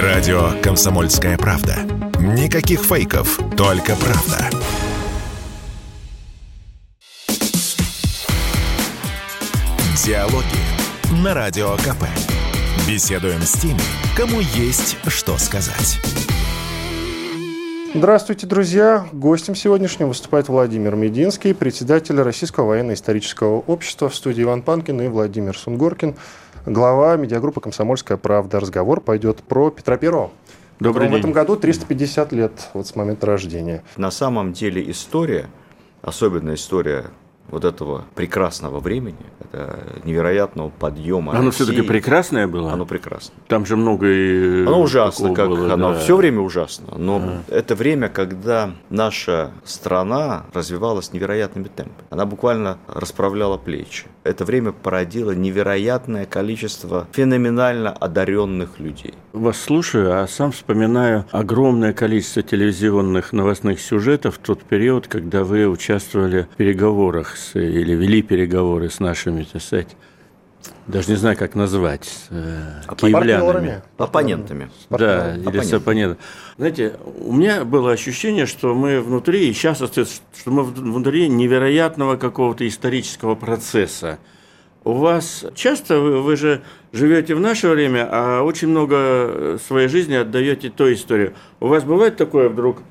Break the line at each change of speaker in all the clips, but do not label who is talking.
Радио «Комсомольская правда». Никаких фейков, только правда. Диалоги на Радио КП. Беседуем с теми, кому есть что сказать.
Здравствуйте, друзья! Гостем сегодняшним выступает Владимир Мединский, председатель Российского военно-исторического общества в студии Иван Панкин и Владимир Сунгоркин, глава медиагруппы «Комсомольская правда». Разговор пойдет про Петра Первого.
Добрый
день. В этом году 350 лет вот с момента рождения.
На самом деле история, особенно история вот этого прекрасного времени, это невероятного подъема.
Оно все-таки прекрасное было?
Оно прекрасно.
Там же много и
Оно ужасно, как
было,
оно
да.
все время ужасно. Но а. это время, когда наша страна развивалась невероятными темпами. Она буквально расправляла плечи. Это время породило невероятное количество феноменально одаренных людей.
Вас слушаю, а сам вспоминаю огромное количество телевизионных новостных сюжетов в тот период, когда вы участвовали в переговорах с, или вели переговоры с нашими, так сказать, даже не знаю, как назвать, с э, киевлянами.
Оппонентами.
Да, или с оппонентами. Знаете, у меня было ощущение, что мы внутри, и сейчас остается, что мы внутри невероятного какого-то исторического процесса. У вас часто вы, вы же живете в наше время, а очень много своей жизни отдаете той истории. У вас бывает такое вдруг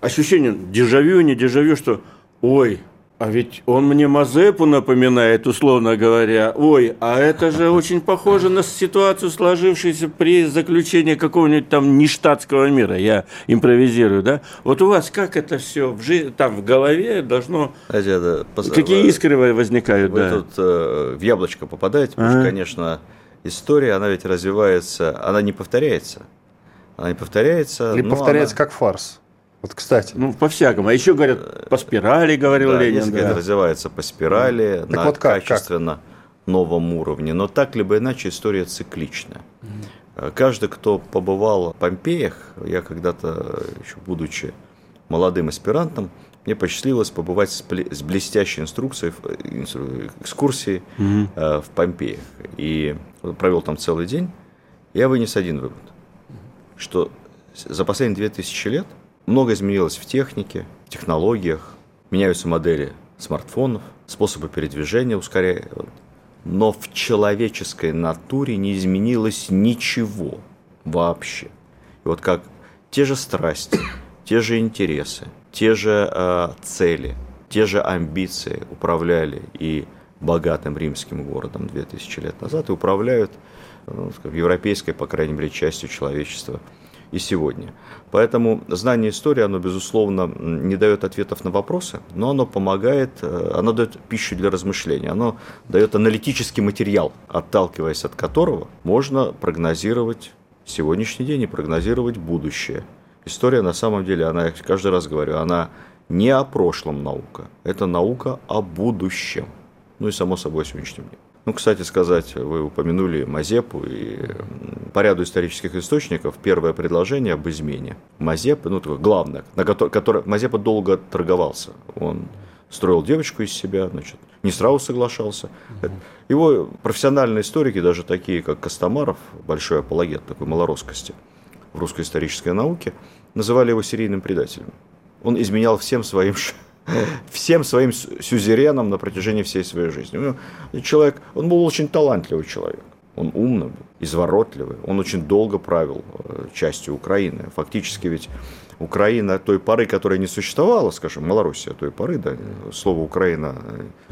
ощущение дежавю, не дежавю, что ой, а ведь он мне Мазепу напоминает, условно говоря. Ой, а это же очень похоже на ситуацию, сложившуюся при заключении какого-нибудь там нештатского мира. Я импровизирую, да? Вот у вас как это все в жизни, там в голове должно...
Знаете, это,
Какие искры возникают,
вы
да?
тут э, в яблочко попадаете, потому что, конечно, история, она ведь развивается, она не повторяется. Она не повторяется.
Или повторяется
она...
как фарс. Вот, кстати.
Ну, по-всякому. А еще говорят, по спирали, говорил
да,
Ленин.
Да. развивается по спирали,
так
на
вот как,
качественно
как?
новом уровне. Но так либо иначе история циклична. Mm-hmm. Каждый, кто побывал в Помпеях, я когда-то, еще будучи молодым аспирантом, мне посчастливилось побывать с блестящей инструкцией, экскурсией mm-hmm. в Помпеях. И провел там целый день. Я вынес один вывод, что за последние 2000 лет много изменилось в технике, технологиях, меняются модели смартфонов, способы передвижения ускоряют. Но в человеческой натуре не изменилось ничего вообще. И вот как те же страсти, те же интересы, те же э, цели, те же амбиции управляли и богатым римским городом 2000 лет назад, и управляют ну, европейской, по крайней мере, частью человечества – и сегодня. Поэтому знание истории, оно, безусловно, не дает ответов на вопросы, но оно помогает, э, оно дает пищу для размышления, оно дает аналитический материал, отталкиваясь от которого можно прогнозировать сегодняшний день и прогнозировать будущее. История, на самом деле, она, я каждый раз говорю, она не о прошлом наука, это наука о будущем. Ну и, само собой, сегодняшнем дне. Ну, кстати сказать, вы упомянули Мазепу, и по ряду исторических источников первое предложение об измене Мазепы, ну, такое главное, на которое, Мазепа долго торговался. Он строил девочку из себя, значит, не сразу соглашался. Его профессиональные историки, даже такие, как Костомаров, большой апологет такой малоросскости в русской исторической науке, называли его серийным предателем. Он изменял всем своим всем своим сюзереном на протяжении всей своей жизни. Человек, он был очень талантливый человек. Он умный был, изворотливый. Он очень долго правил э, частью Украины. Фактически ведь Украина той поры, которая не существовала, скажем, Малоруссия той поры, да, слово Украина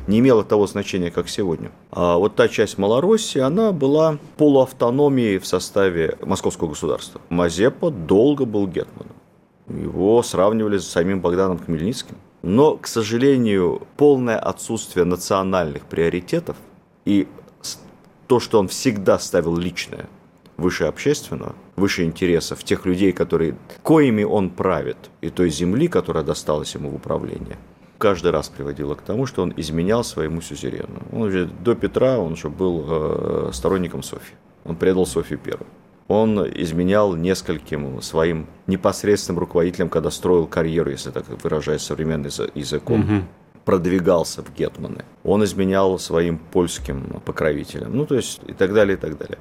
не имело того значения, как сегодня. А вот та часть Малороссии, она была полуавтономией в составе московского государства. Мазепа долго был гетманом. Его сравнивали с самим Богданом Хмельницким. Но, к сожалению, полное отсутствие национальных приоритетов и то, что он всегда ставил личное выше общественного, выше интересов тех людей, которые, коими он правит, и той земли, которая досталась ему в управление, каждый раз приводило к тому, что он изменял своему сюзерену. Он до Петра, он уже был э, сторонником Софии. Он предал Софию первую он изменял нескольким своим непосредственным руководителям, когда строил карьеру, если так выражаясь современным языком. Угу продвигался в гетманы. Он изменял своим польским покровителям. Ну, то есть, и так далее, и так далее.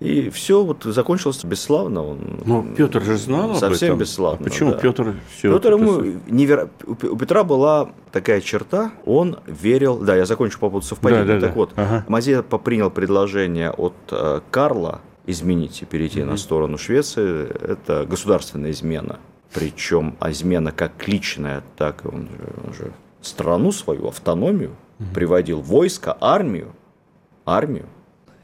И все вот закончилось бесславно. Он
Ну, Петр же знал
совсем
об этом.
бесславно.
А почему
да.
Петр все
Петр ему неверо- у Петра была такая черта, он верил, да, я закончу по поводу совпадения.
Да, да,
так
да.
вот,
Ага.
Мазепа принял предложение от э, Карла изменить и перейти на сторону Швеции. Это государственная измена. Причем измена как личная, так и он же, он же страну свою, автономию приводил, войско, армию, армию,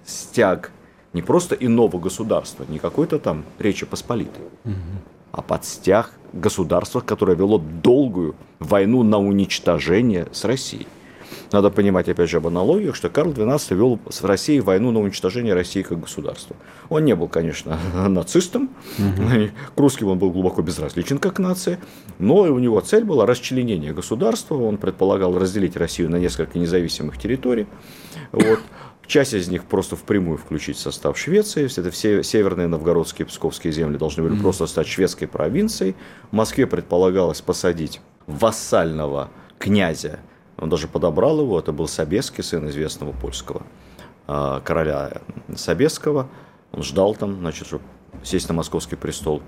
стяг не просто иного государства, не какой-то там Речи Посполитой, а под стяг государства, которое вело долгую войну на уничтожение с Россией. Надо понимать, опять же, об аналогиях, что Карл XII вел с Россией войну на уничтожение России как государства. Он не был, конечно, нацистом, к русским он был глубоко безразличен как нация, но у него цель была расчленение государства, он предполагал разделить Россию на несколько независимых территорий. Вот. Часть из них просто впрямую включить в состав Швеции. Это все северные новгородские и псковские земли должны были просто стать шведской провинцией. В Москве предполагалось посадить вассального князя. Он даже подобрал его. Это был Собеский, сын известного польского а, короля Собесского. Он ждал там, значит, чтобы сесть на московский престол.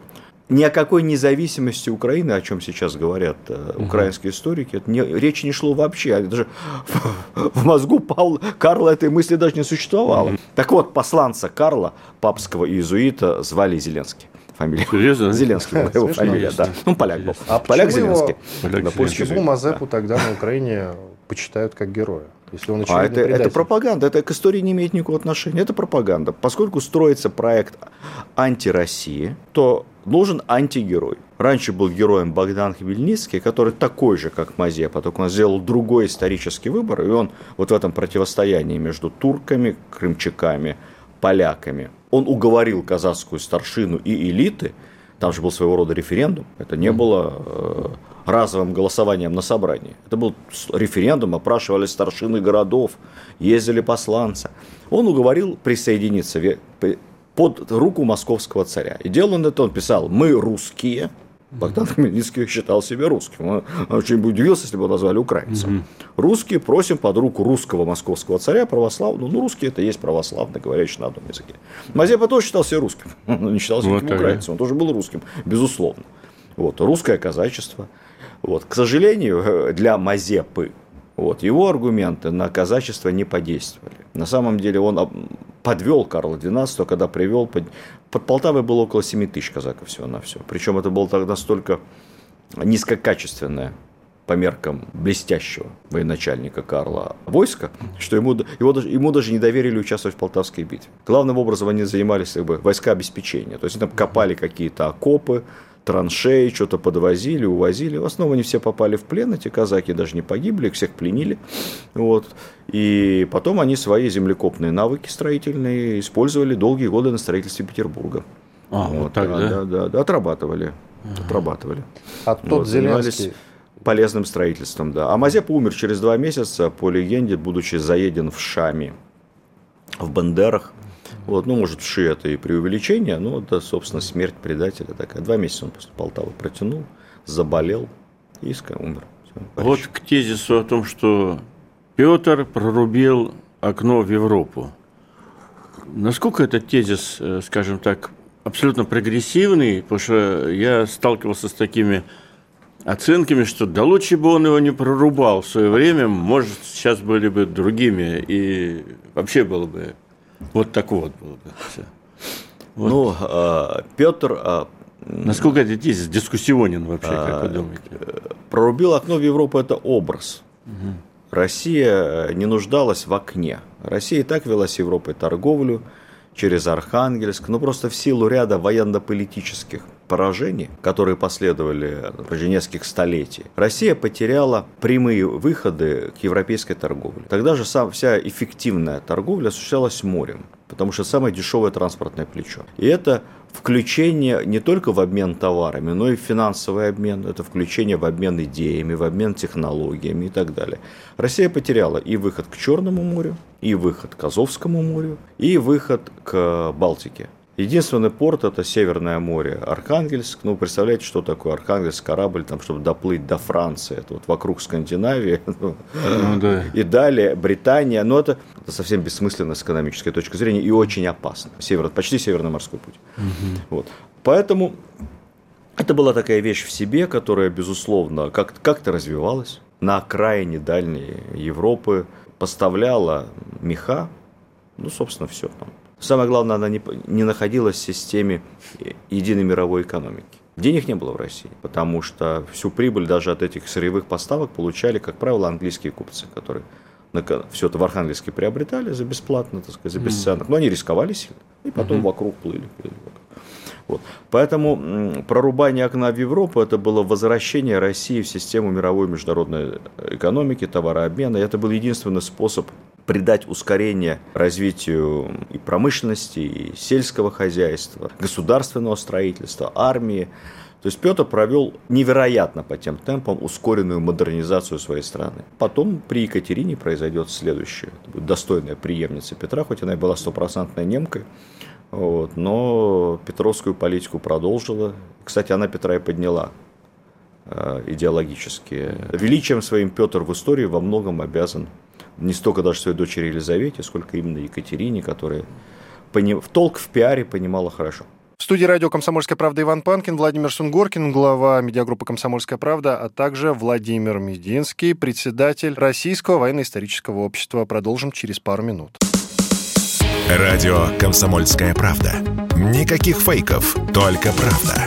Ни о какой независимости Украины, о чем сейчас говорят э, украинские историки, это не, речи не шло вообще. Даже в мозгу Павла, Карла этой мысли даже не существовало. Так вот, посланца Карла, папского иезуита, звали Зеленский. Фамилия.
Серьезно?
Зеленский была его фамилия, да. Ну, поляк был.
А
поляк Зеленский.
Почему. Мазепу тогда на Украине почитают как героя? Если он
А это, это пропаганда, это к истории не имеет никакого отношения. Это пропаганда. Поскольку строится проект антироссии, то нужен антигерой. Раньше был героем Богдан Хмельницкий, который такой же, как Мазепа, только он сделал другой исторический выбор, и он вот в этом противостоянии между турками, крымчаками, поляками, он уговорил казахскую старшину и элиты, там же был своего рода референдум, это не было э, разовым голосованием на собрании, это был референдум, опрашивали старшины городов, ездили посланцы. Он уговорил присоединиться под руку московского царя. И делал он это, он писал «Мы русские», Богдан Хмельницкий считал себя русским. Он очень бы удивился, если бы его назвали украинцем. Русские просим под руку русского московского царя православного. Ну, русские это и есть православный, говорящий на одном языке. Мазепа тоже считал себя русским. Он не считал себя
Вот
украинцем. Он тоже был русским, безусловно. Вот, русское казачество. Вот. К сожалению, для Мазепы вот, его аргументы на казачество не подействовали. На самом деле он подвел Карла XII, когда привел... Под, под Полтавой было около 7 тысяч казаков всего на все. Причем это было тогда настолько низкокачественное по меркам блестящего военачальника Карла войска, что ему, его, ему даже не доверили участвовать в Полтавской битве. Главным образом они занимались как бы, войска обеспечения. То есть там копали какие-то окопы, траншеи, что-то подвозили, увозили. В основном они все попали в плен, эти казаки даже не погибли, их всех пленили. Вот. И потом они свои землекопные навыки строительные использовали долгие годы на строительстве Петербурга.
А, вот так, да?
да, да, да, отрабатывали. Отрабатывали.
А тот
Вот, занимались
Зеленский,
полезным строительством, да. А Мазепа умер через два месяца, по легенде, будучи заеден в Шами, в Бандерах. Вот, ну, может, Ши это и преувеличение, но это, собственно, смерть предателя такая. Два месяца он после Полтавы протянул, заболел и умер. Всё,
Вот к тезису о том, что Петр прорубил окно в Европу. Насколько этот тезис, э, скажем так, абсолютно прогрессивный, потому что я сталкивался с такими оценками, что да лучше бы он его не прорубал в свое время, может, сейчас были бы другими, и вообще было бы вот так вот всё. Вот.
Ну, а, Петр а,
Насколько этот тезис дискуссионен вообще, как вы думаете?
прорубил окно в Европу – это образ. Россия не нуждалась в окне. Россия и так вела с Европой торговлю через Архангельск, но просто в силу ряда военно-политических поражений, которые последовали на протяжении нескольких столетий, Россия потеряла прямые выходы к европейской торговле. Тогда же сам, вся эффективная торговля осуществлялась морем, потому что самое дешевое транспортное плечо. И это включение не только в обмен товарами, но и в финансовый обмен, это включение в обмен идеями, в обмен технологиями и так далее. Россия потеряла и выход к Черному морю, и выход к Азовскому морю, и выход к Балтике. Единственный порт – это Северное море, Архангельск. Ну, представляете, что такое Архангельск, корабль, там, чтобы доплыть до Франции, это вот вокруг Скандинавии, ну, ну, да. и далее Британия. Но это, это совсем бессмысленно с экономической точки зрения и очень опасно. Север, почти Северный морской путь. Угу. Вот. Поэтому это была такая вещь в себе, которая, безусловно, как- как-то развивалась на окраине дальней Европы, поставляла меха, ну, собственно, все там Самое главное, она не, не находилась в системе единой мировой экономики. Денег не было в России, потому что всю прибыль даже от этих сырьевых поставок получали, как правило, английские купцы, которые все это в Архангельске приобретали за бесплатно, так сказать, за бесценок. Но они рисковали сильно. И потом mm-hmm. вокруг плыли. плыли Вот. Поэтому прорубание окна в Европу – это было возвращение России в систему мировой международной экономики, товарообмена. И это был единственный способ придать ускорение развитию и промышленности, и сельского хозяйства, государственного строительства, армии. То есть Петр провел невероятно по тем темпам ускоренную модернизацию своей страны. Потом при Екатерине произойдет следующее. Достойная преемница Петра, хоть она и была стопроцентной немкой. Вот, но петровскую политику продолжила. Кстати, она Петра и подняла э, идеологически. Величием своим Петр в истории во многом обязан не столько даже своей дочери Елизавете, сколько именно Екатерине, которая в толк в пиаре понимала хорошо.
В студии радио «Комсомольская правда» Иван Панкин, Владимир Сунгоркин, глава медиагруппы «Комсомольская правда», а также Владимир Мединский, председатель Российского военно-исторического общества. Продолжим через пару минут.
Радио «Комсомольская правда». Никаких фейков, только правда.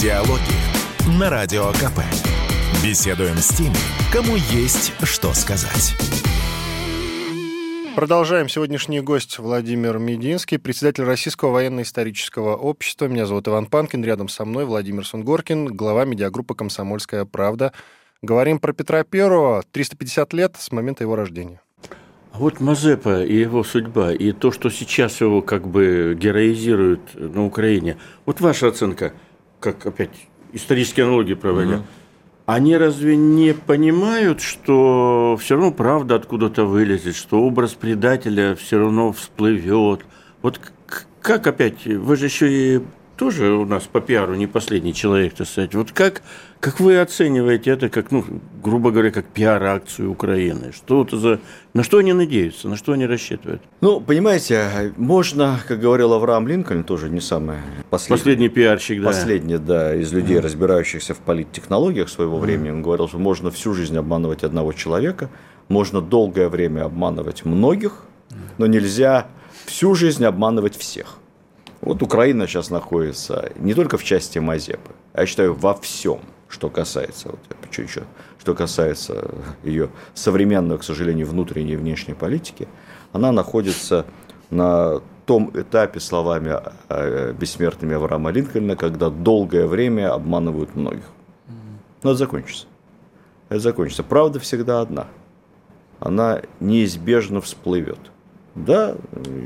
Диалоги на Радио КП. Беседуем с теми, кому есть что сказать.
Продолжаем. Сегодняшний гость Владимир Мединский, председатель Российского военно-исторического общества. Меня зовут Иван Панкин. Рядом со мной Владимир Сунгоркин, глава медиагруппы «Комсомольская правда». Говорим про Петра Первого. 350 лет с момента его рождения.
А вот Мазепа и его судьба, и то, что сейчас его как бы героизируют на Украине. Вот ваша оценка, как опять исторические аналогии проводя, угу. они разве не понимают, что все равно правда откуда-то вылезет, что образ предателя все равно всплывет? Вот как опять, вы же еще и тоже у нас по пиару не последний человек, так сказать. Вот как, как вы оцениваете это, как, ну, грубо говоря, как пиар-акцию Украины? Что это за... На что они надеются, на что они рассчитывают?
Ну, понимаете, можно, как говорил Авраам Линкольн, тоже не самый
последний, последний пиарщик,
да. Последний, да, из людей, mm. разбирающихся в политтехнологиях своего mm. времени. Он говорил, что можно всю жизнь обманывать одного человека, можно долгое время обманывать многих, но нельзя всю жизнь обманывать всех. Вот Украина сейчас находится не только в части Мазепы, а я считаю во всем, что касается, вот, что, еще, что касается ее современной, к сожалению, внутренней и внешней политики, она находится на том этапе, словами бессмертными Авраама Линкольна, когда долгое время обманывают многих. Но это закончится. Это закончится. Правда всегда одна. Она неизбежно всплывет. Да,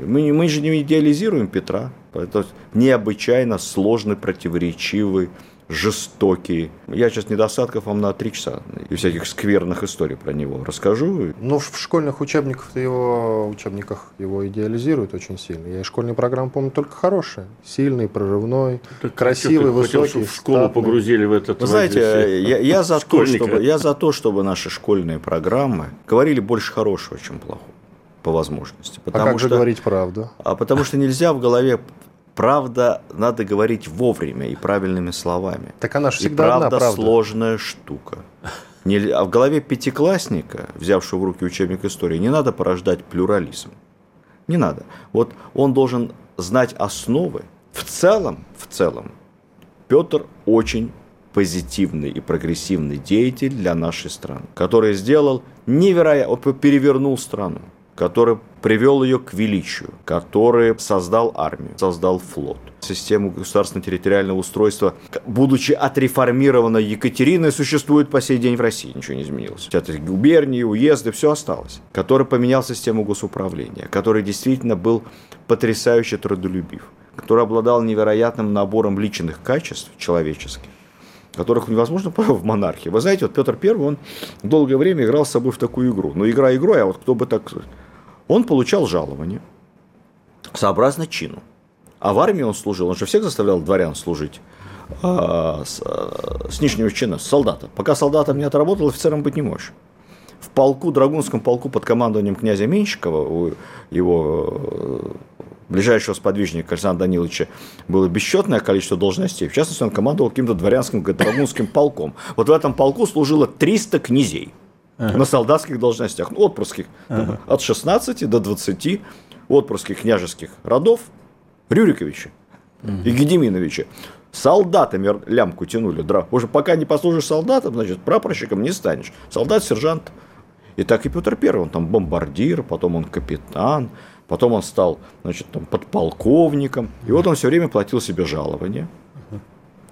мы, мы же не идеализируем Петра. Это необычайно сложный, противоречивый, жестокий. Я сейчас недостатков вам на три часа и всяких скверных историй про него расскажу.
Ну, в школьных учебниках его учебниках его идеализируют очень сильно. Я школьные программы помню только хорошие. Сильный, прорывной, так, красивый, высокий. Хотел,
в школу статный. погрузили в этот.
Вы знаете, я, я, за то, чтобы, я за то, чтобы наши школьные программы говорили больше хорошего, чем плохого по возможности.
Потому а как что, же говорить правду?
А потому что нельзя в голове правда надо говорить вовремя и правильными словами.
Так она
же
всегда
и правда,
одна правда.
сложная штука. Не, а в голове пятиклассника, взявшего в руки учебник истории, не надо порождать плюрализм. Не надо. Вот он должен знать основы. В целом, в целом, Петр очень позитивный и прогрессивный деятель для нашей страны, который сделал невероятно, перевернул страну который привел ее к величию, который создал армию, создал флот. Систему государственного территориального устройства, будучи отреформированной Екатериной, существует по сей день в России, ничего не изменилось. Это губернии, уезды, все осталось. Который поменял систему госуправления, который действительно был потрясающе трудолюбив, который обладал невероятным набором личных качеств человеческих, которых невозможно в монархии. Вы знаете, вот Петр I, он долгое время играл с собой в такую игру. Ну, игра игрой, а вот кто бы так... Он получал жалование сообразно чину. А в армии он служил, он же всех заставлял дворян служить а, с, а, с нижнего чина, с солдата. Пока солдатом не отработал, офицером быть не можешь. В полку, Драгунском полку под командованием князя Менщикова, у его э, ближайшего сподвижника Александра Даниловича было бесчетное количество должностей. В частности, он командовал каким-то дворянским драгунским полком. Вот в этом полку служило 300 князей ага. на солдатских должностях, ну, отпрыских, ага. от 16 до 20 отпрыских княжеских родов Рюриковича ага. и Гедеминовича солдатами лямку тянули. Уже пока не послужишь солдатом, значит, прапорщиком не станешь. Солдат, сержант. И так и Петр Первый, он там бомбардир, потом он капитан, потом он стал, значит, там, подполковником. И вот он все время платил себе жалование.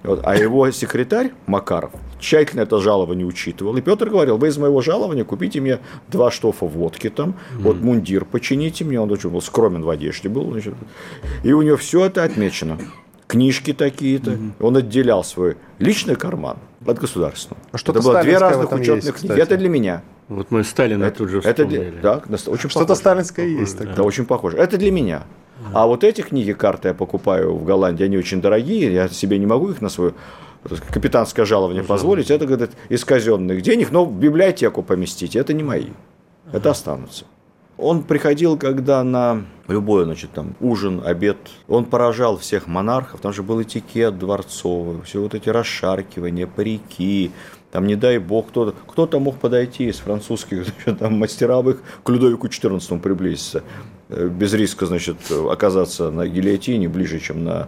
Вот. А его секретарь Макаров тщательно это жалование учитывал. И Петр говорил, вы из моего жалования купите мне два штофа водки там, mm-hmm. вот мундир почините мне. Он очень был скромен в одежде был. Значит. И у него все это отмечено книжки такие-то. Угу. Он отделял свой личный карман от государственного.
А что-то это было две разных учетных книги.
Это для меня.
Вот мы Сталина это, тут же
вспомнили. Это, да, очень
Что-то сталинское похоже, есть.
Да. да, очень похоже. Это для меня. А вот эти книги, карты я покупаю в Голландии, они очень дорогие, я себе не могу их на свою капитанское жалование позволить. Это, говорит, из казенных денег, но в библиотеку поместить. Это не мои. Это останутся. Он приходил, когда на любой, значит, там, ужин, обед, он поражал всех монархов, там же был этикет дворцовый, все вот эти расшаркивания, парики, там, не дай бог, кто-то, кто-то мог подойти из французских значит, там, мастеровых к Людовику XIV приблизиться, без риска, значит, оказаться на гильотине ближе, чем на,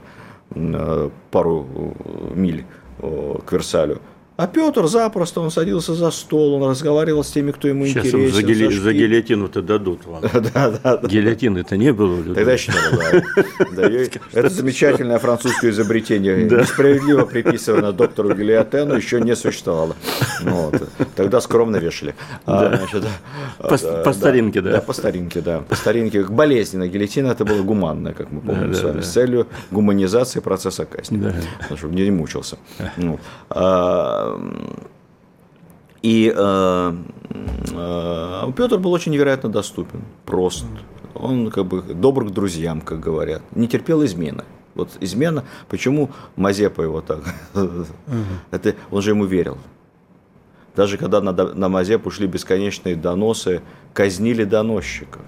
пару миль э, к Версалю. А Петр запросто, он садился за стол, он разговаривал с теми, кто ему Сейчас интересен.
За, гили... за гильотину-то дадут вам. да, да, да. Гильотины-то не было людей.
Тогда еще не было, Это замечательное французское изобретение, несправедливо приписываемое доктору Гильотену, еще не существовало. Тогда скромно вешали.
А, по старинке, да?
Да, по старинке, да. По старинке. Болезненно. Гильотина это было гуманное, как мы помним с вами, с целью гуманизации процесса казни, чтобы не мучился. А, и э, э, Петр был очень невероятно доступен, прост. Он как бы добр к друзьям, как говорят. Не терпел измены. Вот измена, почему Мазепа его так? Это он же ему верил. Даже когда на, на Мазепу шли бесконечные доносы, казнили доносчиков.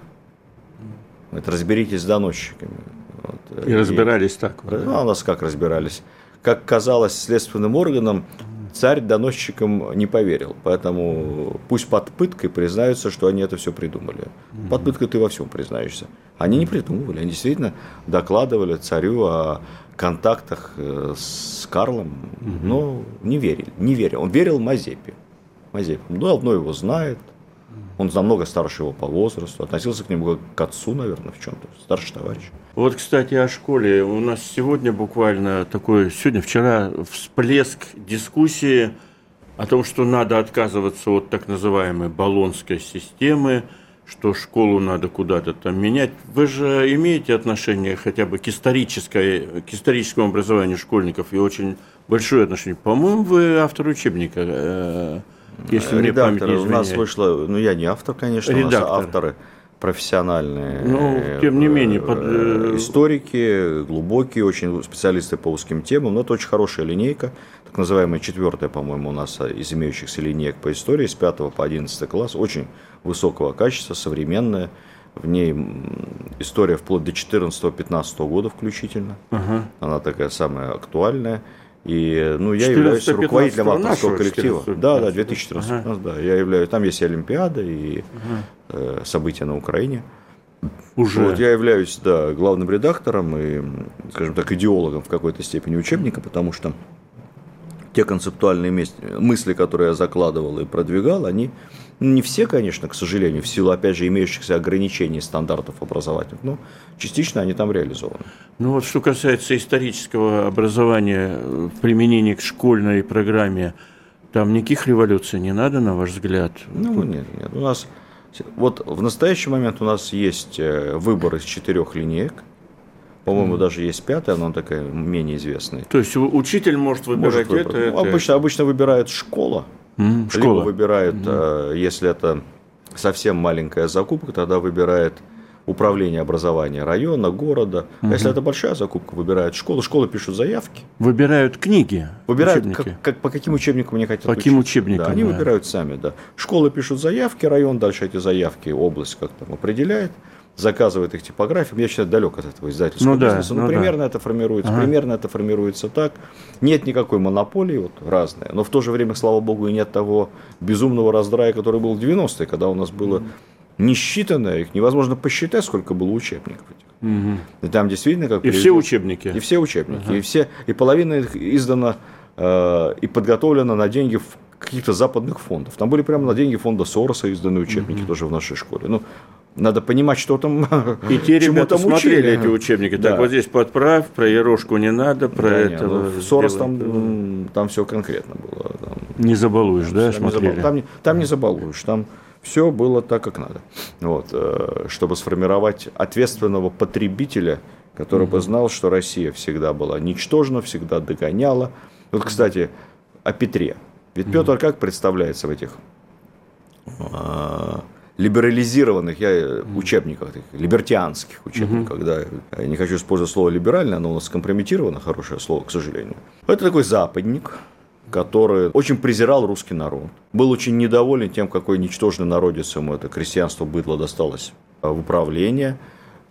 Это разберитесь с доносчиками.
Вот. И, и разбирались так.
Ну, а у нас как разбирались? Как казалось следственным органам, царь доносчикам не поверил. Поэтому пусть под пыткой признаются, что они это все придумали. Под пыткой ты во всем признаешься. Они не придумывали, они действительно докладывали царю о контактах э, с Карлом, но не верили, не верил. Он верил Мазепе. Мазепе. Ну, давно его знает, он намного старше его по возрасту, относился к нему как к отцу, наверное, в чем-то, старший товарищ.
Вот, кстати, о школе. У нас сегодня буквально такой, сегодня, вчера всплеск дискуссии о том, что надо отказываться от так называемой баллонской системы, что школу надо куда-то там менять. Вы же имеете отношение хотя бы к, исторической, к историческому образованию школьников и очень большое отношение. По-моему, вы автор учебника э,
если Редактор, у нас вышло, ну я не автор, конечно, Редактор. у нас авторы профессиональные.
Ну, тем не менее, под...
Э, историки, глубокие, очень специалисты по узким темам, но это очень хорошая линейка, так называемая четвертая, по-моему, у нас из имеющихся линеек по истории с 5 по 11 класс, очень высокого качества, современная, в ней история вплоть до 14-15 года включительно, uh она такая самая актуальная. И ну, я являюсь руководителем авторского коллектива. Да, да, 2014. Ага. Да, я являюсь, там есть и Олимпиада, и ага. Э, события на Украине. Уже. Вот я являюсь да, главным редактором и, скажем так, идеологом в какой-то степени учебника, потому что те концептуальные мысли, которые я закладывал и продвигал, они не все, конечно, к сожалению, в силу, опять же, имеющихся ограничений стандартов образовательных, но частично они там реализованы.
Ну вот что касается исторического образования в применении к школьной программе, там никаких революций не надо, на ваш взгляд?
Ну, нет, нет. У нас вот в настоящий момент у нас есть э, выбор из четырех линеек. По-моему, даже есть пятая, но она такая менее известная.
То есть учитель может выбирать
Может
это.
Ну,
это.
Обычно, обычно выбирает школа. Либо
Школа.
выбирает, э, если это совсем маленькая закупка, тогда выбирает управление образования района, города. А если это большая закупка, выбирает школа. Школы пишут заявки.
Выбирают книги,
Выбирают,
учебники.
как, как- по каким учебникам они хотят
По каким
учиться.
учебникам,
Да, они
да.
выбирают сами, да. Школы пишут заявки, район дальше эти заявки, область как там определяет, заказывает их типографию. Я считаю, далек от этого издательского
Ну да,
бизнеса.
Ну да.
примерно это формируется, примерно это формируется так. Нет никакой монополии, вот разные. Но в то же время, слава богу, и нет того безумного раздрая, который был в 90-е, когда у нас было несчитанное, их невозможно посчитать, сколько было учебников этих.
Мгм.
И там действительно как
И все
президент-
учебники.
и все учебники, и, все, и половина их издана э, и подготовлена на деньги каких-то западных фондов. Там были прямо на деньги фонда Сороса изданы учебники тоже в нашей школе. Ну, надо понимать, что там
И те ребята
там
смотрели
учили.
эти учебники.
Да.
Так, вот здесь подправь, про Ерошку не надо, про
Да, не,
этого.
ну, Сорос там, там все конкретно было. Там,
Не забалуешь, да,
там, не
смотрели?
забал- там не, там не забалуешь, там все было так, как надо. Вот, э, чтобы сформировать ответственного потребителя, который бы знал, что Россия всегда была ничтожна, всегда догоняла. Вот, кстати, о Петре. Ведь Петр как представляется в этих а, либерализированных я, э, учебниках, либертианских учебниках, да, я не хочу использовать слово либеральное, оно у нас скомпрометировано, хорошее слово, к сожалению. Это такой западник, который очень презирал русский народ, был очень недоволен тем, какой ничтожный народец ему это крестьянство быдло досталось а, в управление.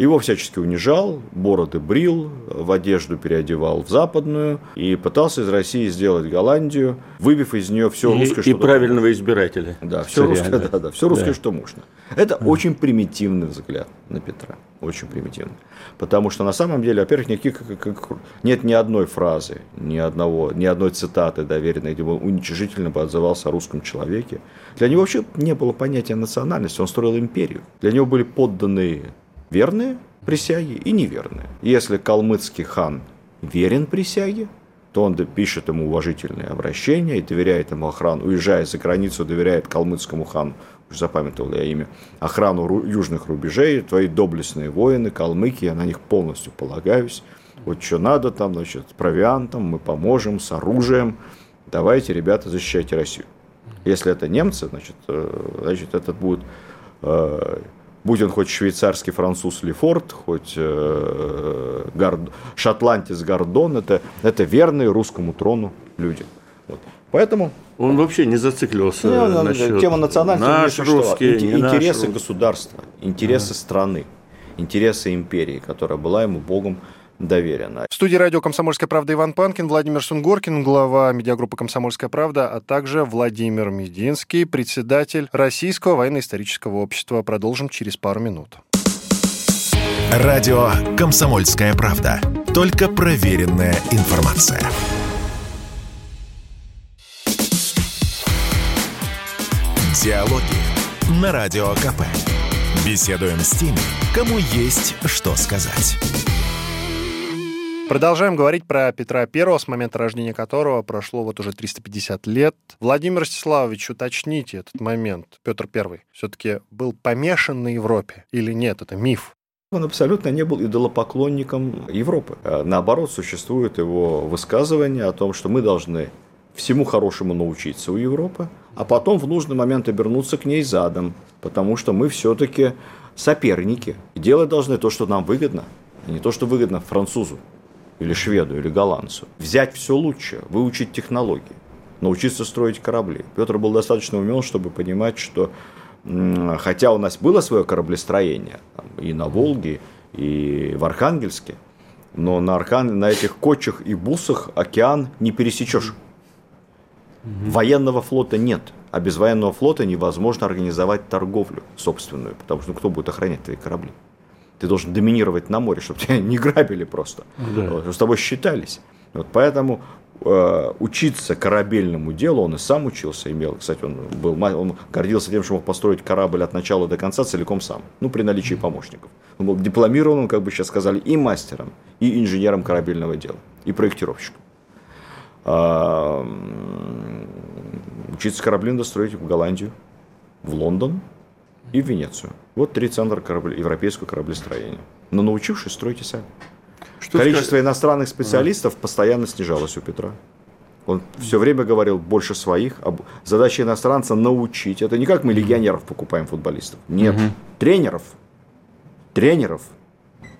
Его всячески унижал, бороды брил, в одежду переодевал в западную и пытался из России сделать Голландию, выбив из нее все
И,
русское,
и
что
правильного избирателя.
да, все
Царя,
русское, да, да, все русское,
Да.
что можно. Это очень примитивный взгляд на Петра. Очень примитивный. Потому что на самом деле, во-первых, никаких, как- нет ни одной фразы, ни, одного, ни одной цитаты доверенной, где бы уничижительно бы отзывался о русском человеке. Для него вообще не было понятия национальности, он строил империю. Для него были подданные верные присяги и неверные. Если калмыцкий хан верен присяге, то он пишет ему уважительные обращения и доверяет ему охрану, уезжая за границу, доверяет калмыцкому хану, уж запамятовал я имя, охрану южных рубежей, твои доблестные воины, калмыки, я на них полностью полагаюсь. Вот что надо там, значит, с провиантом, мы поможем, с оружием. Давайте, ребята, защищайте Россию. Если это немцы, значит, э, значит этот будет э, будь он хоть швейцарский француз Лефорт, хоть э, шотландец Гордон, это, это верные русскому трону люди. Вот. Поэтому
Он вообще не зацикливался
ну, ну,
насчет
тема национальности
наш русский, не наш
интересы
русский.
государства, интересы страны, интересы империи, которая была ему Богом доверена.
В студии радио «Комсомольская правда» Иван Панкин, Владимир Сунгоркин, глава медиагруппы «Комсомольская правда», а также Владимир Мединский, председатель Российского военно-исторического общества. Продолжим через пару минут.
Радио «Комсомольская правда». Только проверенная информация. Диалоги на Радио КП. Беседуем с теми, кому есть что сказать.
Продолжаем говорить про Петра I, с момента рождения которого прошло вот уже 350 лет. Владимир Ростиславович, уточните этот момент. Петр I все-таки был помешан на Европе или нет? Это миф.
Он абсолютно не был идолопоклонником Европы. А Наоборот, существует его высказывание о том, что мы должны всему хорошему научиться у Европы, а потом в нужный момент обернуться к ней задом, потому что мы все-таки соперники. Делать должны то, что нам выгодно, а не то, что выгодно французу или шведу, или голландцу. Взять все лучше, выучить технологии, научиться строить корабли. Петр был достаточно умен, чтобы понимать, что хотя у нас было свое кораблестроение там, и на Волге, и в Архангельске, но на, Архан... на этих кочах и бусах океан не пересечешь. Военного флота нет. А без военного флота невозможно организовать торговлю собственную, потому что ну, кто будет охранять твои корабли? Ты должен доминировать на море, чтобы тебя не грабили просто,
Да.
Вот, чтобы с тобой считались. Вот поэтому э, учиться корабельному делу, он и сам учился, имел, кстати, он был, он гордился тем, что мог построить корабль от начала до конца целиком сам, ну, при наличии помощников. Он был дипломированным, как бы сейчас сказали, и мастером, и инженером корабельного дела, и проектировщиком. А, учиться кораблям достроить в Голландию, в Лондон и в Венецию. Вот три центра корабле- европейского кораблестроения. Но научившись, стройте сами. Что Количество сказать? иностранных специалистов ага. постоянно снижалось у Петра. Он все время говорил больше своих. Задача иностранца научить. Это не как мы легионеров покупаем футболистов. Нет. Угу. Тренеров. Тренеров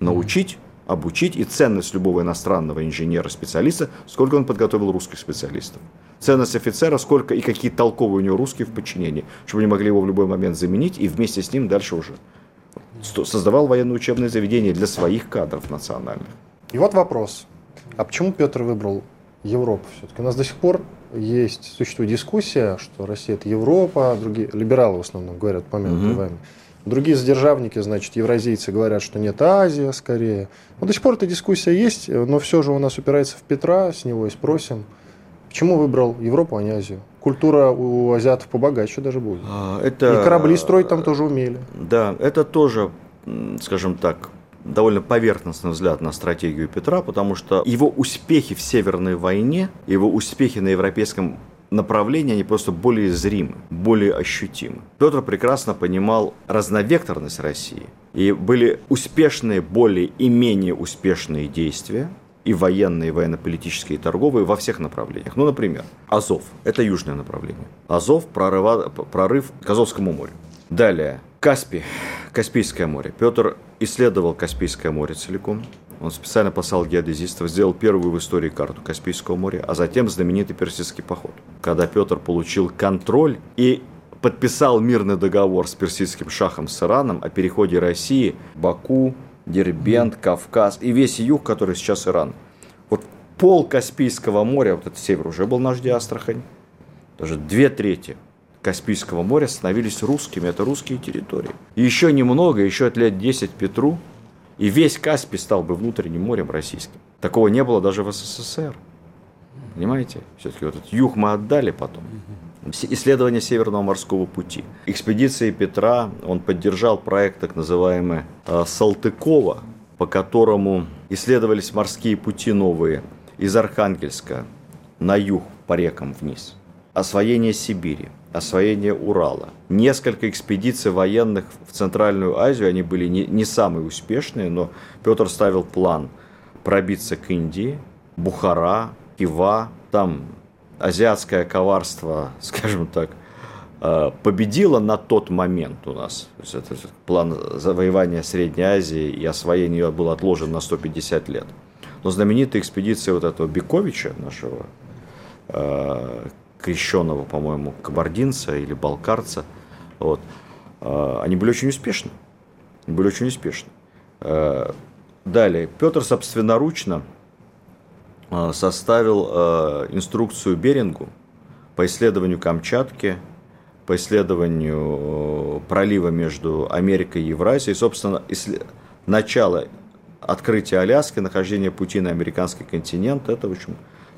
научить, обучить. И ценность любого иностранного инженера-специалиста, сколько он подготовил русских специалистов. Ценность офицера, сколько и какие толковые у него русские в подчинении, чтобы они могли его в любой момент заменить и вместе с ним дальше уже создавал военное учебное заведение для своих кадров национальных.
И вот вопрос. А почему Петр выбрал Европу все-таки? У нас до сих пор есть, существует дискуссия, что Россия это Европа, а другие, либералы в основном говорят, помянутые угу. вами. Другие задержавники, значит, евразийцы говорят, что нет, Азия скорее. Вот до сих пор эта дискуссия есть, но все же у нас упирается в Петра, с него и спросим. Почему выбрал Европу, а не Азию? Культура у азиатов побогаче даже будет. А, это... И корабли строить там тоже умели.
Да, это тоже, скажем так, довольно поверхностный взгляд на стратегию Петра, потому что его успехи в Северной войне, его успехи на европейском направлении, они просто более зримы, более ощутимы. Петр прекрасно понимал разновекторность России. И были успешные, более и менее успешные действия, и военные, и военно-политические, и торговые во всех направлениях. Ну, например, Азов – это южное направление. Азов – прорыв к Азовскому морю. Далее, Каспий, Каспийское море. Петр исследовал Каспийское море целиком. Он специально послал геодезистов, сделал первую в истории карту Каспийского моря, а затем знаменитый персидский поход. Когда Петр получил контроль и подписал мирный договор с персидским шахом с Ираном о переходе России, Баку, Дербент, Кавказ и весь юг, который сейчас Иран. Вот пол Каспийского моря, вот этот север уже был наш Астрахань, даже две трети Каспийского моря становились русскими, это русские территории. И еще немного, еще от лет 10 Петру, и весь Каспий стал бы внутренним морем российским. Такого не было даже в СССР. Понимаете? Все-таки вот этот юг мы отдали потом. Исследование Северного морского пути. Экспедиции Петра, он поддержал проект так называемый э, Салтыкова, по которому исследовались морские пути новые из Архангельска на юг по рекам вниз. Освоение Сибири, освоение Урала. Несколько экспедиций военных в Центральную Азию, они были не, не самые успешные, но Петр ставил план пробиться к Индии, Бухара, Кива, там азиатское коварство, скажем так, э, победило на тот момент у нас. То есть это план завоевания Средней Азии и освоения ее был отложен на 150 лет. Но знаменитая экспедиция вот этого Бековича, нашего э, крещенного, по-моему, кабардинца или балкарца, вот, э, они были очень успешны. Они были очень успешны. Далее, Петр собственноручно Э, составил э, инструкцию Берингу по исследованию Камчатки, по исследованию э, пролива между Америкой и Евразией. Собственно, начало открытия Аляски, нахождение пути на американский континент, это, в общем,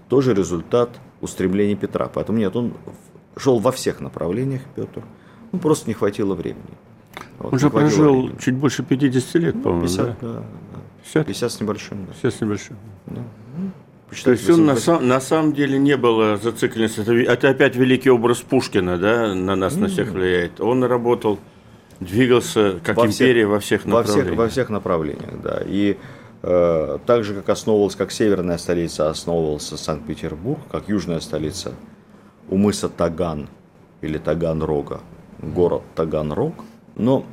тоже результат устремлений Петра. Поэтому нет, он шел во всех направлениях, Петр. Ну, просто не хватило времени.
Вот, он же прожил времени. чуть больше 50 лет, по-моему, 50, да? Да,
да. 50? 50 с небольшим. Да.
50 с небольшим. Да. То есть он на, сам, на самом деле не было зацикленности. Это, это опять великий образ Пушкина, да, на нас, mm-hmm. на всех влияет. Он работал, двигался как во империя всех, во всех направлениях.
Во всех, во всех направлениях, да. И э, так же, как основывался, как северная столица основывался Санкт-Петербург, как южная столица у мыса Таган или Таганрога, город Таганрог – но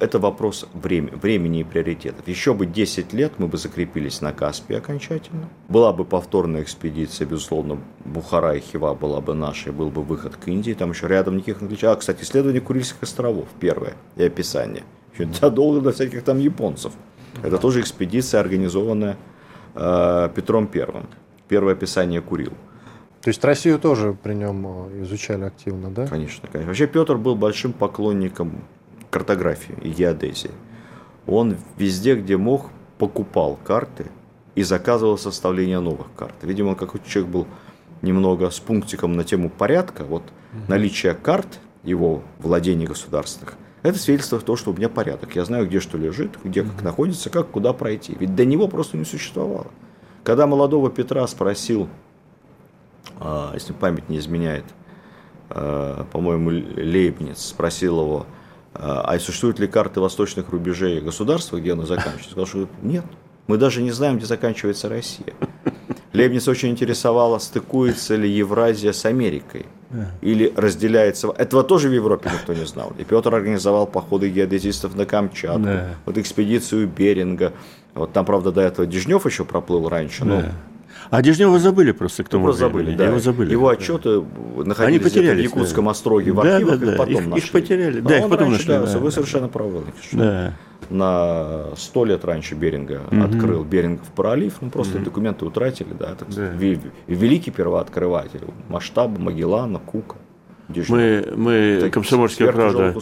это вопрос времени, времени и приоритетов. Еще бы 10 лет мы бы закрепились на Каспии окончательно. Была бы повторная экспедиция, безусловно, Бухара и Хива была бы нашей, был бы выход к Индии, там еще рядом никаких англичан. А, кстати, исследование Курильских островов, первое, и описание. Еще задолго до всяких там японцев. Это тоже экспедиция, организованная э, Петром Первым. Первое описание Курил.
То есть Россию тоже при нем э, изучали активно, да?
Конечно, конечно. Вообще Петр был большим поклонником картографии и геодезии. Он везде, где мог, покупал карты и заказывал составление новых карт. Видимо, он какой-то человек был немного с пунктиком на тему порядка. Вот угу. наличие карт его владений государственных это свидетельство того, что у меня порядок. Я знаю, где что лежит, где как находится, как куда пройти. Ведь до него просто не существовало. Когда молодого Петра спросил, а, если память не изменяет, а, по-моему, Лейбниц спросил его, а, а существуют ли карты восточных рубежей государства, где она заканчивается? Сказал, что нет. Мы даже не знаем, где заканчивается Россия. Лейбниц очень интересовало, стыкуется ли Евразия с Америкой. Или разделяется... Этого тоже в Европе никто не знал. И Петр организовал походы геодезистов на Камчатку, да. вот экспедицию Беринга. Вот там, правда, до этого Дежнев еще проплыл раньше, но
а Дежнева забыли просто, кто может
забыли, да. Его забыли. Его отчеты да. находились Они потерялись, в Якутском да. остроге в да, архивах, да, да. их потом
их,
нашли.
Их потеряли, да, а их потом раньше, нашли.
Да, да, вы совершенно правы, да. На сто лет раньше Беринга угу. открыл Берингов пролив, ну просто угу. документы утратили, да, так да. великий первооткрыватель, масштаб Магеллана, Кука.
Дежнев. Мы, мы комсомольская правда,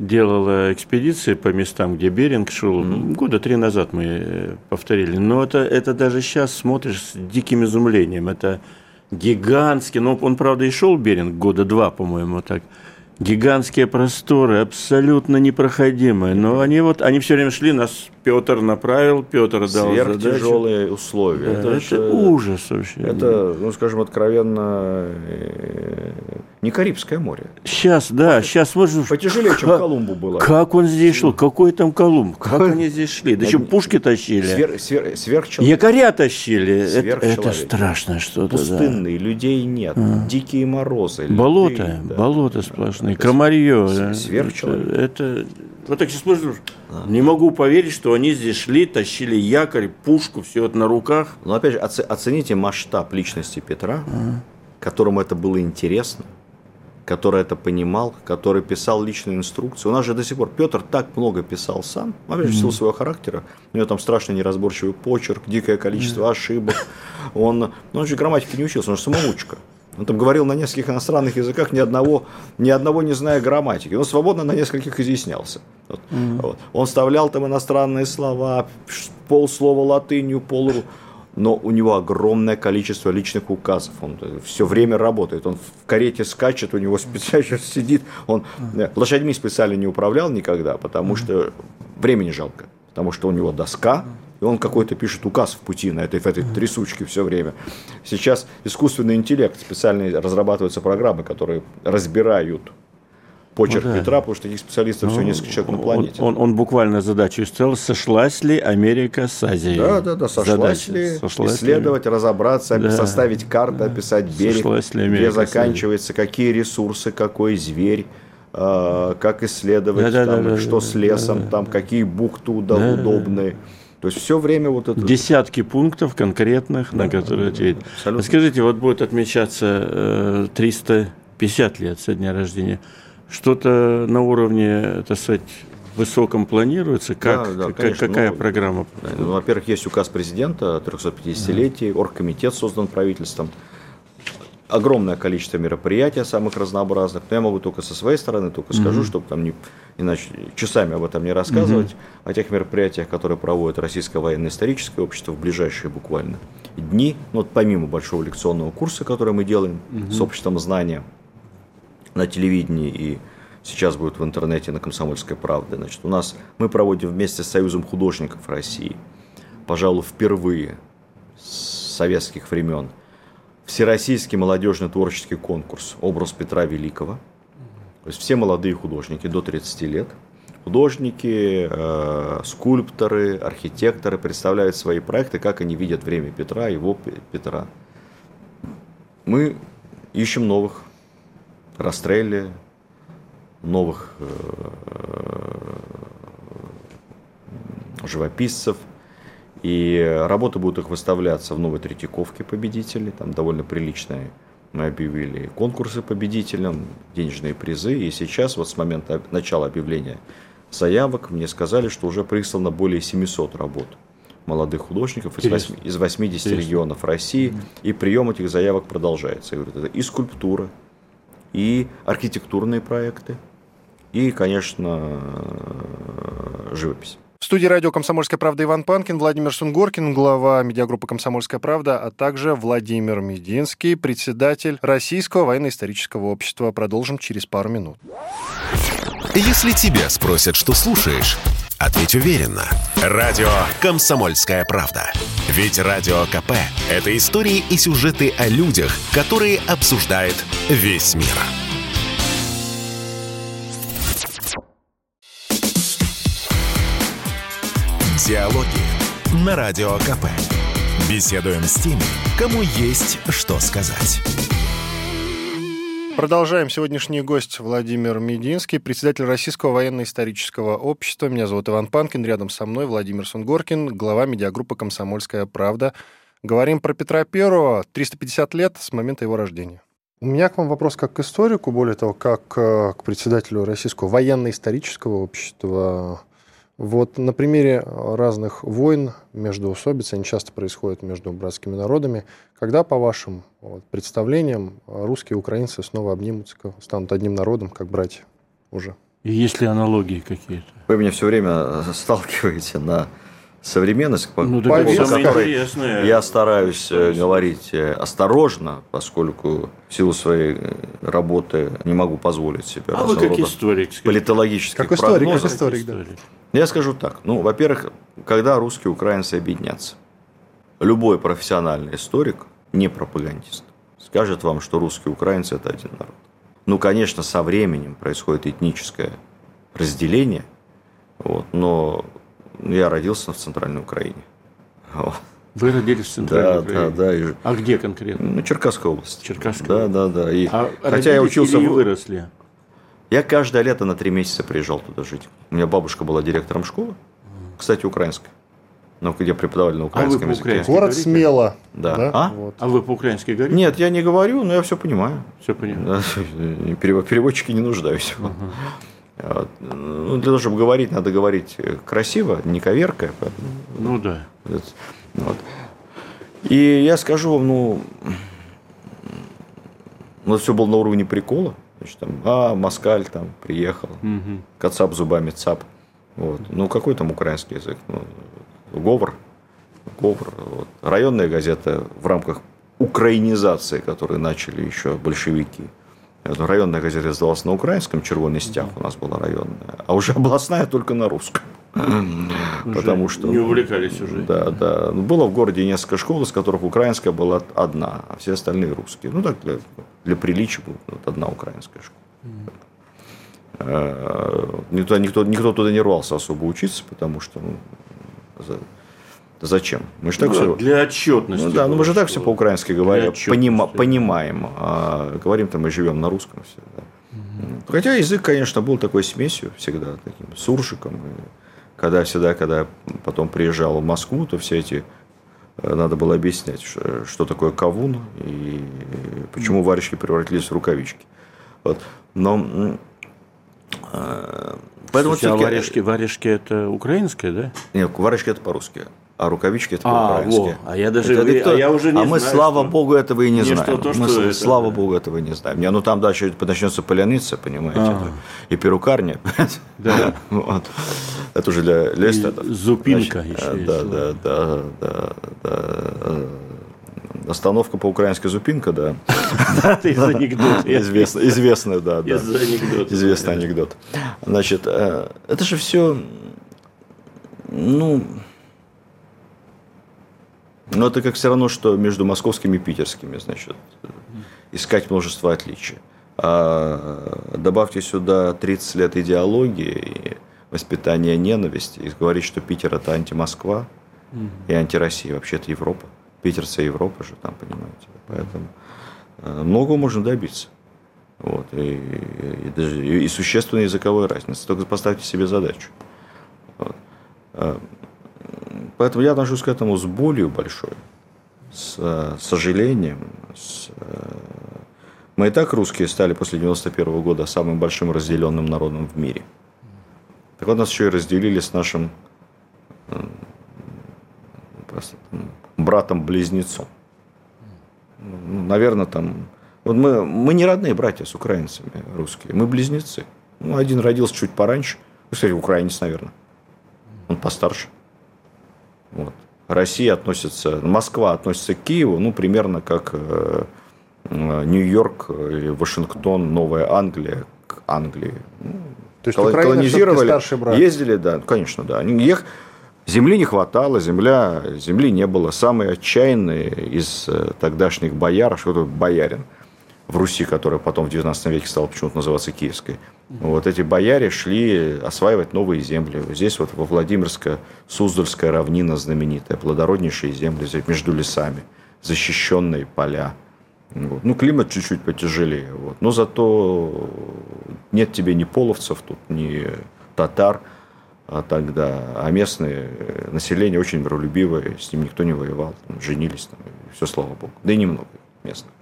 делала экспедиции по местам, где Беринг шел. Mm-hmm. Года три назад мы э, повторили. Но это, это даже сейчас смотришь с диким изумлением. Это гигантский, ну он, правда, и шел Беринг года два, по-моему, так гигантские просторы, абсолютно непроходимые. Но они вот, они все время шли, нас Петр направил, Петр дал
Сверхтяжелые условия.
Да, это, это же, ужас вообще.
Это, ну, скажем, откровенно э, не Карибское море.
Сейчас, да, сейчас можно...
Потяжелее, чем Колумбу было.
Как он здесь шел? Какой там Колумб? Как они здесь шли? Да еще пушки тащили. Свер,
свер, сверхчеловек.
Якоря тащили. Это, это страшно что-то.
Пустынные, да. людей нет. А. Дикие морозы.
Болото, льды, да. болото сплошные. Комарье. Сверхчеловек. Это, это... Вот так сейчас смотришь, не могу поверить, что они здесь шли, тащили якорь, пушку, все это на руках.
Но опять же, оцените масштаб личности Петра, а. которому это было интересно который это понимал, который писал личные инструкции. У нас же до сих пор Петр так много писал сам, опять же, в силу своего характера. У него там страшно неразборчивый почерк, дикое количество ошибок. Он, ну, он же грамматики не учился, он же самоучка. Он там говорил на нескольких иностранных языках, ни одного, ни одного не зная грамматики. Он свободно на нескольких изъяснялся. Вот. Mm-hmm. Вот. Он вставлял там иностранные слова, полслова латынью, пол но у него огромное количество личных указов. Он все время работает. Он в карете скачет, у него специально сидит. Он лошадьми специально не управлял никогда, потому что времени жалко. Потому что у него доска, и он какой-то пишет указ в пути на этой, в этой трясучке все время. Сейчас искусственный интеллект, специально разрабатываются программы, которые разбирают почерк ну, да. Петра, потому что таких специалистов ну, всего несколько человек на планете.
Он, он, он буквально задачу ставил, сошлась ли Америка с Азией.
Да, да, да, сошлась Задача. ли, сошлась исследовать, ли? разобраться, да. составить карты, да. описать берег, ли где заканчивается, какие ресурсы, какой зверь, э, как исследовать, да, там, да, что да, с лесом, да, там, да. какие бухты да, удобные. То есть все время вот это...
Десятки пунктов конкретных, да, на которые ответить. Скажите, вот будет отмечаться э, 350 лет со дня рождения что-то на уровне, так сказать, высоком планируется? Как, да, да, конечно, какая ну, программа?
Ну, во-первых, есть указ президента о 350-летии, оргкомитет создан правительством. Огромное количество мероприятий самых разнообразных. Но я могу только со своей стороны только скажу, mm-hmm. чтобы там не, иначе часами об этом не рассказывать, mm-hmm. о тех мероприятиях, которые проводит Российское военно-историческое общество в ближайшие буквально дни. Ну, вот помимо большого лекционного курса, который мы делаем mm-hmm. с обществом знания – на телевидении и сейчас будет в интернете на «Комсомольской правде». Значит, у нас мы проводим вместе с Союзом художников России, пожалуй, впервые с советских времен, Всероссийский молодежный творческий конкурс «Образ Петра Великого». То есть все молодые художники до 30 лет, художники, э, скульпторы, архитекторы представляют свои проекты, как они видят время Петра, его Петра. Мы ищем новых Растрелли, новых э, живописцев. И работы будут их выставляться в новой Третьяковке победители. Там довольно приличные мы объявили конкурсы победителям, денежные призы. И сейчас, вот с момента начала объявления заявок, мне сказали, что уже прислано более 700 работ молодых художников из, 8, из 80 Интересно. регионов России. И прием этих заявок продолжается. Я говорю, это и скульптура, и архитектурные проекты, и, конечно, живопись.
В студии радио «Комсомольская правда» Иван Панкин, Владимир Сунгоркин, глава медиагруппы «Комсомольская правда», а также Владимир Мединский, председатель Российского военно-исторического общества. Продолжим через пару минут.
Если тебя спросят, что слушаешь, ответь уверенно. Радио «Комсомольская правда». Ведь Радио КП – это истории и сюжеты о людях, которые обсуждает весь мир. Диалоги на Радио КП. Беседуем с теми, кому есть что сказать.
Продолжаем. Сегодняшний гость Владимир Мединский, председатель Российского военно-исторического общества. Меня зовут Иван Панкин. Рядом со мной Владимир Сунгоркин, глава медиагруппы «Комсомольская правда». Говорим про Петра Первого. 350 лет с момента его рождения. У меня к вам вопрос как к историку, более того, как э, к председателю Российского военно-исторического общества. Вот на примере разных войн между усобиц, они часто происходят между братскими народами, когда, по вашим вот, представлениям, русские и украинцы снова обнимутся, станут одним народом, как братья уже?
И есть ли аналогии какие-то?
Вы меня все время сталкиваете на современность,
ну,
по
поводу
которой я стараюсь э, говорить э, осторожно, поскольку в силу своей э, работы не могу позволить себе
а вы как историк,
политологических
как историк, прогнозов. Как историк, да.
Я скажу так. Ну, во-первых, когда русские и украинцы объединятся, любой профессиональный историк, не пропагандист, скажет вам, что русские и украинцы – это один народ. Ну, конечно, со временем происходит этническое разделение, вот, но я родился в Центральной Украине.
Вы родились в Центральной
да,
Украине?
Да, да.
А где конкретно?
Ну, Черкасская область.
Черкасская
Да, да, да. И,
а
хотя я учился...
Или выросли?
Я каждое лето на три месяца приезжал туда жить. У меня бабушка была директором школы, кстати, украинская. Но где преподавали на украинском
а
языке.
Город смело.
Да. да?
А? Вот. а вы по-украински говорите?
Нет, я не говорю, но я все понимаю.
Все понимаю.
Да, переводчики не нуждаюсь. Угу. Ну, для того, чтобы говорить, надо говорить красиво, не коверкая.
Ну да.
Вот. И я скажу вам, ну, ну, все было на уровне прикола. Значит, там, а, москаль там приехал, угу. кацап зубами цап. Вот. Ну, какой там украинский язык? Ну, говор. Говор. Вот. Районная газета в рамках украинизации, которые начали еще большевики. Это районная газета издавалась на украинском, «Червоный стяг» у нас была районная, а уже областная только на русском. Потому что...
Не увлекались уже.
Да, да. Ну, было в городе несколько школ, из которых украинская была одна, а все остальные русские. Ну, так для, для приличия вот одна украинская школа. Mm. Никто, никто, никто туда не рвался особо учиться, потому что ну, за, зачем? Мы же так
ну,
все...
Для отчетности.
Ну, да, но мы же так все по-украински говорим, понима, понимаем. А говорим там мы живем на русском все. Да. Угу. Хотя язык, конечно, был такой смесью всегда, таким суржиком. И когда всегда, когда потом приезжал в Москву, то все эти э, надо было объяснять, что такое кавун и почему варежки превратились в рукавички. Вот. Но
э, Поэтому Слушайте, а варежки, варежки это украинское, да?
Нет, варежки это по-русски а рукавички это а, по-украински.
А я даже это, это, а я уже не
А мы,
знаю,
слава
что...
богу, этого и не, знаем.
Что, то,
мы,
что это,
слава
да.
богу, этого не знаем. Не, ну там дальше начнется поляница, понимаете,
ага.
и перукарня.
Да.
вот. Это уже для,
эстетов. Зупинка Значит, еще
да, да, да, да, да. Остановка по-украински зупинка, да.
Это из анекдота.
Известный, известный, да.
Из анекдота.
Известный анекдот. Значит, э, это же все, ну, но это как все равно, что между московскими и питерскими, значит, искать множество отличий. А добавьте сюда 30 лет идеологии и воспитания ненависти, и говорить, что Питер это антимосква и антироссия, вообще это Европа. Питерцы Европа же там, понимаете. Поэтому э, многого можно добиться. Вот, и, и, даже, и, и существенной языковой разницы. Только поставьте себе задачу. Вот. Поэтому я отношусь к этому с болью большой, с э, сожалением. С, э, мы и так русские стали после 91 года самым большим разделенным народом в мире. Так вот нас еще и разделили с нашим э, братом-близнецом. Ну, наверное, там... Вот мы, мы не родные братья с украинцами русские, мы близнецы. Ну, один родился чуть пораньше. Кстати, украинец, наверное. Он постарше. Вот. Россия относится, Москва относится к Киеву, ну, примерно как э, э Нью-Йорк, Вашингтон, Новая Англия к Англии. Ну,
То есть Украина колонизировали, старший брат.
ездили, да, конечно, да. Они ех... Земли не хватало, земля, земли не было. Самые отчаянные из э, тогдашних бояр, что тут боярин, в Руси, которая потом в XIX веке стала почему-то называться Киевской. Вот эти бояре шли осваивать новые земли. Здесь вот во Владимирско-Суздальская равнина знаменитая, плодороднейшие земли между лесами, защищенные поля. Вот. Ну, климат чуть-чуть потяжелее. Вот. Но зато нет тебе ни половцев тут, ни татар а тогда. А местное население очень миролюбивое, с ним никто не воевал, там, женились, там, все, слава богу. Да и немного местных.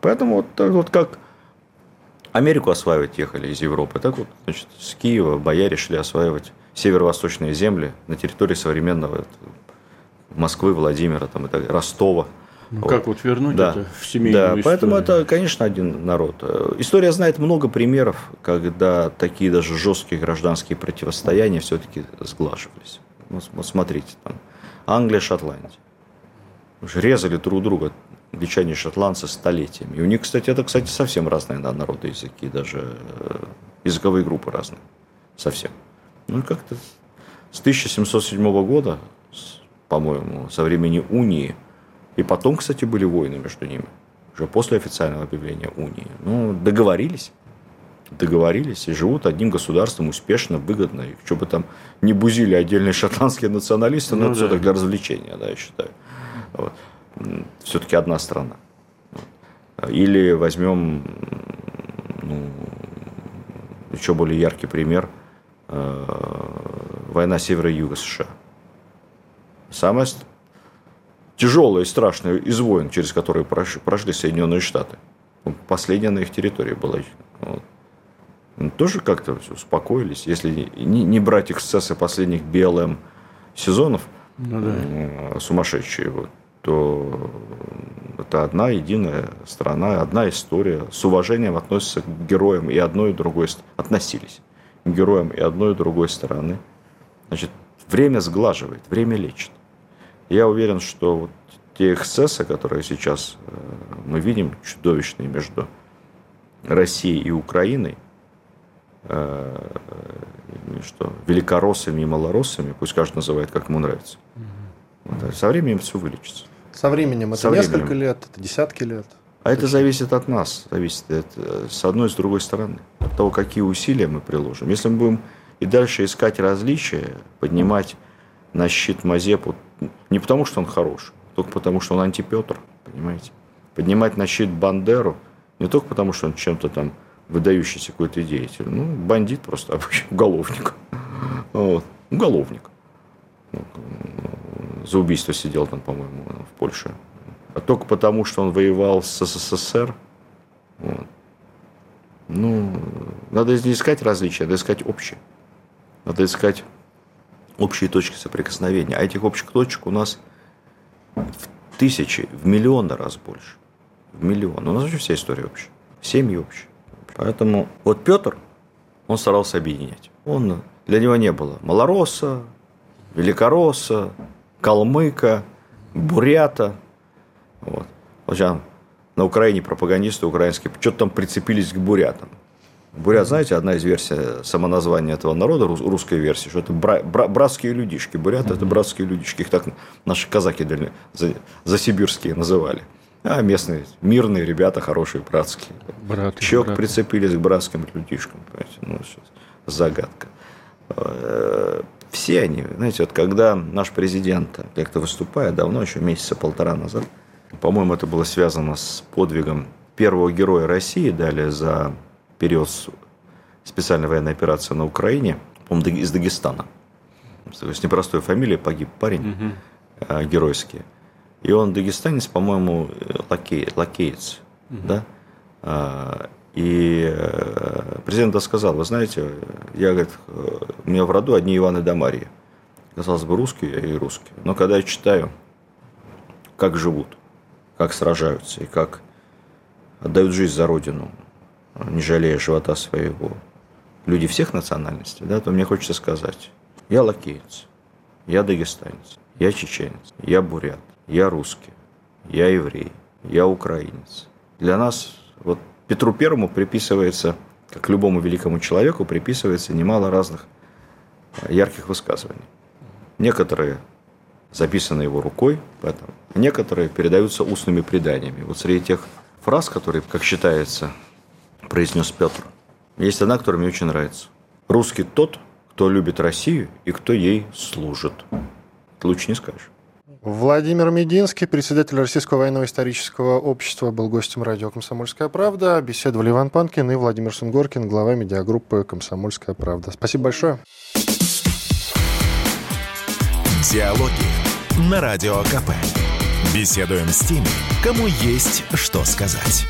Поэтому вот, вот как Америку осваивать ехали из Европы, так вот, значит, с Киева бояре шли осваивать северо-восточные земли на территории современного Москвы, Владимира, там, и так, Ростова.
Ну, вот. Как вот вернуть
да.
это в семейную
Да, историю? поэтому это, конечно, один народ. История знает много примеров, когда такие даже жесткие гражданские противостояния все-таки сглаживались. Вот, смотрите, там, Англия, Шотландия. Резали друг друга англичане и шотландцы столетиями. И у них, кстати, это, кстати, совсем разные да, народы языки, даже э, языковые группы разные. Совсем. Ну, как-то с 1707 года, по-моему, со времени унии, и потом, кстати, были войны между ними, уже после официального объявления унии. Ну, договорились договорились и живут одним государством успешно, выгодно. И что бы там не бузили отдельные шотландские националисты, но ну, это да. все так для развлечения, да, я считаю. Вот все-таки одна страна. Или возьмем ну, еще более яркий пример э, война севера и юга США. Самая тяжелая и страшная из войн, через которые прошли Соединенные Штаты. Последняя на их территории была. Вот. Ну, тоже как-то успокоились. Если не, не брать эксцессы последних БЛМ сезонов, ну, да. Э, сумасшедшие, вот, то это одна единая страна, одна история. С уважением относятся к героям и одной, и другой относились к героям и одной, и другой стороны. Значит, время сглаживает, время лечит. Я уверен, что вот те эксцессы, которые сейчас э, мы видим, чудовищные между Россией и Украиной, э, что великороссами и малороссами, пусть каждый называет, как ему нравится. Со временем все вылечится.
Со временем это Со временем. несколько лет, это десятки лет.
А это зависит от нас, зависит от, э, с одной и с другой стороны, от того, какие усилия мы приложим. Если мы будем и дальше искать различия, поднимать на щит Мазепу, не потому, что он хорош, только потому, что он антипетр, понимаете? Поднимать на щит Бандеру не только потому, что он чем-то там выдающийся какой-то деятель, ну, бандит просто обычный, уголовник. Вот. Уголовник за убийство сидел там, по-моему, в Польше. А только потому, что он воевал с СССР. Вот. Ну, надо не искать различия, надо искать общие. Надо искать общие точки соприкосновения. А этих общих точек у нас в тысячи, в миллионы раз больше. В миллион. У нас вообще вся история общая. Семьи общие. Поэтому вот Петр, он старался объединять. Он, для него не было малороса, великоросса, калмыка, бурята. Вот. вот сейчас на Украине пропагандисты украинские что-то там прицепились к бурятам. Бурят, знаете, одна из версий самоназвания этого народа, русской версии, что это бра- бра- братские людишки. Буряты – это братские людишки. Их так наши казаки дальне, за, засибирские называли. А местные мирные ребята, хорошие, братские. Браты, Чок браты. прицепились к братским людишкам. Понимаете? Ну, загадка. Э, все они, знаете, вот когда наш президент как-то выступает, давно, еще месяца полтора назад, по-моему, это было связано с подвигом первого героя России, далее за период специальной военной операции на Украине, по-моему, из Дагестана. С непростой фамилией погиб парень угу. геройский. И он дагестанец, по-моему, лакей, лакеец. Угу. Да? И э, президент сказал, вы знаете, я, говорит, у меня в роду одни Иваны да Марья. Казалось бы, русские, я и русский. Но когда я читаю, как живут, как сражаются и как отдают жизнь за родину, не жалея живота своего, люди всех национальностей, да, то мне хочется сказать, я лакеец, я дагестанец, я чеченец, я бурят, я русский, я еврей, я украинец. Для нас вот Петру Первому приписывается, как любому великому человеку, приписывается немало разных э, ярких высказываний. Некоторые записаны его рукой, поэтому некоторые передаются устными преданиями. Вот среди тех фраз, которые, как считается, произнес Петр. Есть одна, которая мне очень нравится. Русский тот, кто любит Россию и кто ей служит. лучше не скажешь.
Владимир Мединский, председатель Российского военного исторического общества, был гостем радио «Комсомольская правда». Беседовали Иван Панкин и Владимир Сунгоркин, глава медиагруппы «Комсомольская правда». Спасибо большое.
Диалоги на Радио КП. Беседуем с теми, кому есть что сказать.